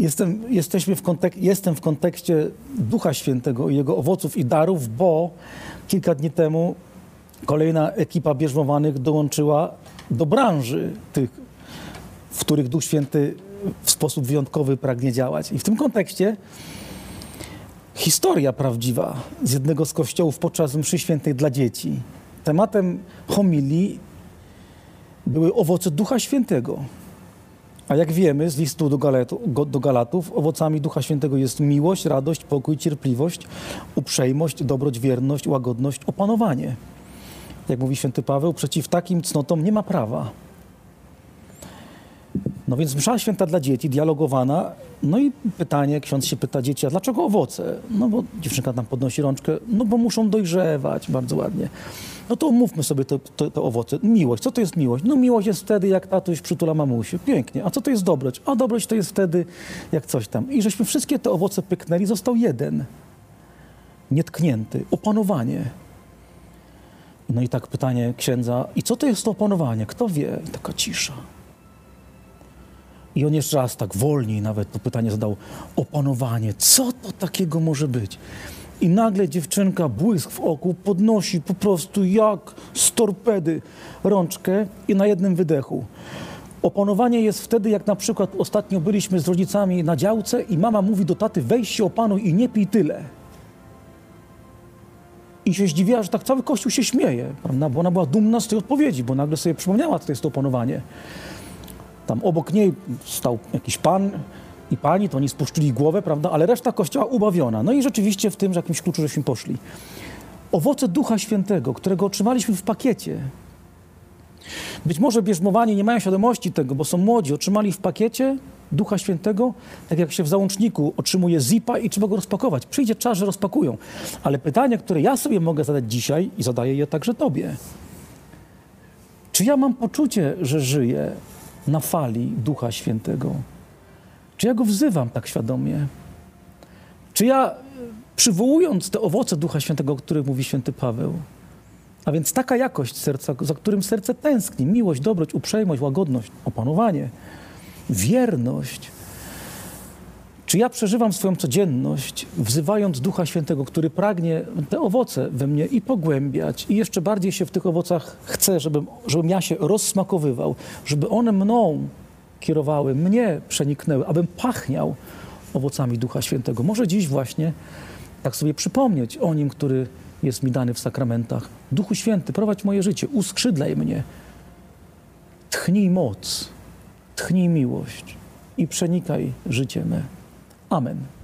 Jestem, jesteśmy w kontek- jestem w kontekście Ducha Świętego i Jego owoców i darów, bo kilka dni temu kolejna ekipa bierzmowanych dołączyła do branży tych, w których Duch Święty w sposób wyjątkowy pragnie działać. I w tym kontekście historia prawdziwa z jednego z kościołów podczas mszy świętej dla dzieci. Tematem homilii były owoce Ducha Świętego. A jak wiemy z listu do, do Galatów, owocami Ducha Świętego jest miłość, radość, pokój, cierpliwość, uprzejmość, dobroć, wierność, łagodność, opanowanie. Jak mówi święty Paweł, przeciw takim cnotom nie ma prawa. No więc msza święta dla dzieci, dialogowana. No i pytanie, ksiądz się pyta dzieci, a dlaczego owoce? No bo dziewczynka tam podnosi rączkę, no bo muszą dojrzewać, bardzo ładnie. No to omówmy sobie te, te, te owoce. Miłość, co to jest miłość? No miłość jest wtedy, jak tatuś przytula mamusię. Pięknie. A co to jest dobroć? A dobroć to jest wtedy, jak coś tam. I żeśmy wszystkie te owoce pyknęli, został jeden. Nietknięty. Opanowanie. No i tak pytanie księdza, i co to jest to opanowanie? Kto wie? I taka cisza. I on jeszcze raz tak wolniej nawet to pytanie zadał. Opanowanie, co to takiego może być? I nagle dziewczynka, błysk w oku, podnosi po prostu jak z torpedy rączkę i na jednym wydechu. Opanowanie jest wtedy, jak na przykład ostatnio byliśmy z rodzicami na działce i mama mówi do taty, weź się opanuj i nie pij tyle. I się zdziwiła, że tak cały kościół się śmieje, prawda? bo ona była dumna z tej odpowiedzi, bo nagle sobie przypomniała, co to jest to opanowanie. Tam obok niej stał jakiś pan i pani, to oni spuszczyli głowę, prawda? Ale reszta kościoła ubawiona. No i rzeczywiście w tym jakimś kluczu żeśmy poszli. Owoce Ducha Świętego, którego otrzymaliśmy w pakiecie. Być może bierzmowani nie mają świadomości tego, bo są młodzi, otrzymali w pakiecie Ducha Świętego, tak jak się w załączniku otrzymuje zipa i trzeba go rozpakować. Przyjdzie czas, że rozpakują. Ale pytanie, które ja sobie mogę zadać dzisiaj i zadaję je także tobie. Czy ja mam poczucie, że żyję na fali Ducha Świętego? Czy ja go wzywam tak świadomie? Czy ja, y, przywołując te owoce Ducha Świętego, o których mówi święty Paweł, a więc taka jakość serca, za którym serce tęskni, miłość, dobroć, uprzejmość, łagodność, opanowanie, wierność, czy ja przeżywam swoją codzienność, wzywając Ducha Świętego, który pragnie te owoce we mnie i pogłębiać, i jeszcze bardziej się w tych owocach chce, żebym, żebym ja się rozsmakowywał, żeby one mną kierowały, mnie przeniknęły, abym pachniał owocami Ducha Świętego. Może dziś właśnie tak sobie przypomnieć o Nim, który jest mi dany w sakramentach. Duchu Święty, prowadź moje życie, uskrzydlaj mnie, tchnij moc, tchnij miłość i przenikaj życie me. Amen.